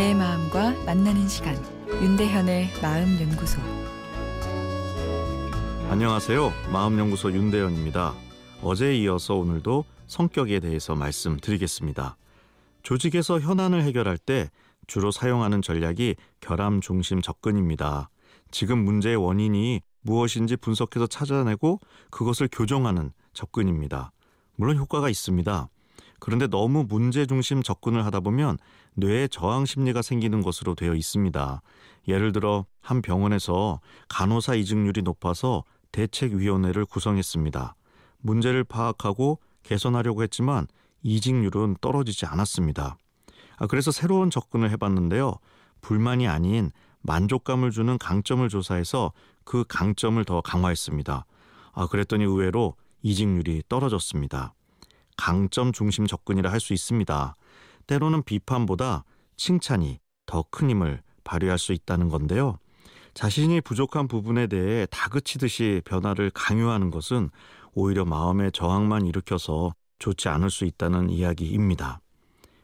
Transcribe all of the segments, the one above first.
내 마음과 만나는 시간 윤대현의 마음 연구소 안녕하세요. 마음 연구소 윤대현입니다. 어제에 이어서 오늘도 성격에 대해서 말씀드리겠습니다. 조직에서 현안을 해결할 때 주로 사용하는 전략이 결함 중심 접근입니다. 지금 문제의 원인이 무엇인지 분석해서 찾아내고 그것을 교정하는 접근입니다. 물론 효과가 있습니다. 그런데 너무 문제 중심 접근을 하다 보면 뇌에 저항 심리가 생기는 것으로 되어 있습니다. 예를 들어 한 병원에서 간호사 이직률이 높아서 대책위원회를 구성했습니다. 문제를 파악하고 개선하려고 했지만 이직률은 떨어지지 않았습니다. 아, 그래서 새로운 접근을 해봤는데요. 불만이 아닌 만족감을 주는 강점을 조사해서 그 강점을 더 강화했습니다. 아, 그랬더니 의외로 이직률이 떨어졌습니다. 강점 중심 접근이라 할 수 있습니다. 때로는 비판보다 칭찬이 더 큰 힘을 발휘할 수 있다는 건데요. 자신이 부족한 부분에 대해 다그치듯이 변화를 강요하는 것은 오히려 마음의 저항만 일으켜서 좋지 않을 수 있다는 이야기입니다.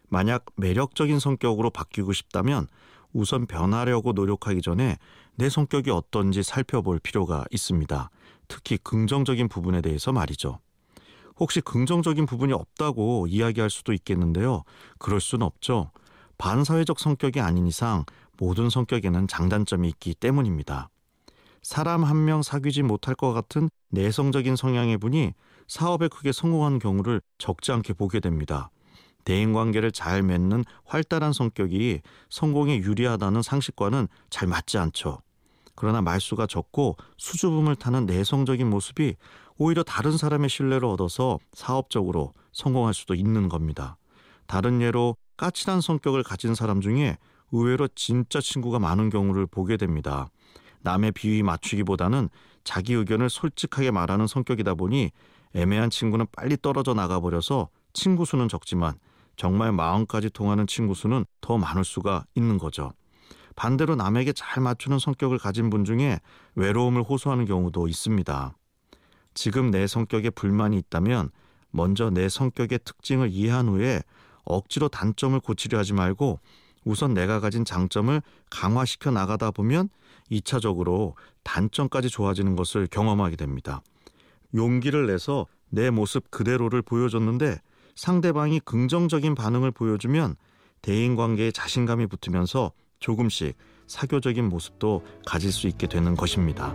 만약 매력적인 성격으로 바뀌고 싶다면 우선 변하려고 노력하기 전에 내 성격이 어떤지 살펴볼 필요가 있습니다. 특히 긍정적인 부분에 대해서 말이죠. 혹시 긍정적인 부분이 없다고 이야기할 수도 있겠는데요. 그럴 수는 없죠. 반사회적 성격이 아닌 이상 모든 성격에는 장단점이 있기 때문입니다. 사람 한 명 사귀지 못할 것 같은 내성적인 성향의 분이 사업에 크게 성공한 경우를 적지 않게 보게 됩니다. 대인 관계를 잘 맺는 활달한 성격이 성공에 유리하다는 상식과는 잘 맞지 않죠. 그러나 말수가 적고 수줍음을 타는 내성적인 모습이 오히려 다른 사람의 신뢰를 얻어서 사업적으로 성공할 수도 있는 겁니다. 다른 예로 까칠한 성격을 가진 사람 중에 의외로 진짜 친구가 많은 경우를 보게 됩니다. 남의 비위 맞추기보다는 자기 의견을 솔직하게 말하는 성격이다 보니 애매한 친구는 빨리 떨어져 나가버려서 친구 수는 적지만 정말 마음까지 통하는 친구 수는 더 많을 수가 있는 거죠. 반대로 남에게 잘 맞추는 성격을 가진 분 중에 외로움을 호소하는 경우도 있습니다. 지금 내 성격에 불만이 있다면 먼저 내 성격의 특징을 이해한 후에 억지로 단점을 고치려 하지 말고 우선 내가 가진 장점을 강화시켜 나가다 보면 2차적으로 단점까지 좋아지는 것을 경험하게 됩니다. 용기를 내서 내 모습 그대로를 보여줬는데 상대방이 긍정적인 반응을 보여주면 대인 관계에 자신감이 붙으면서 조금씩 사교적인 모습도 가질 수 있게 되는 것입니다.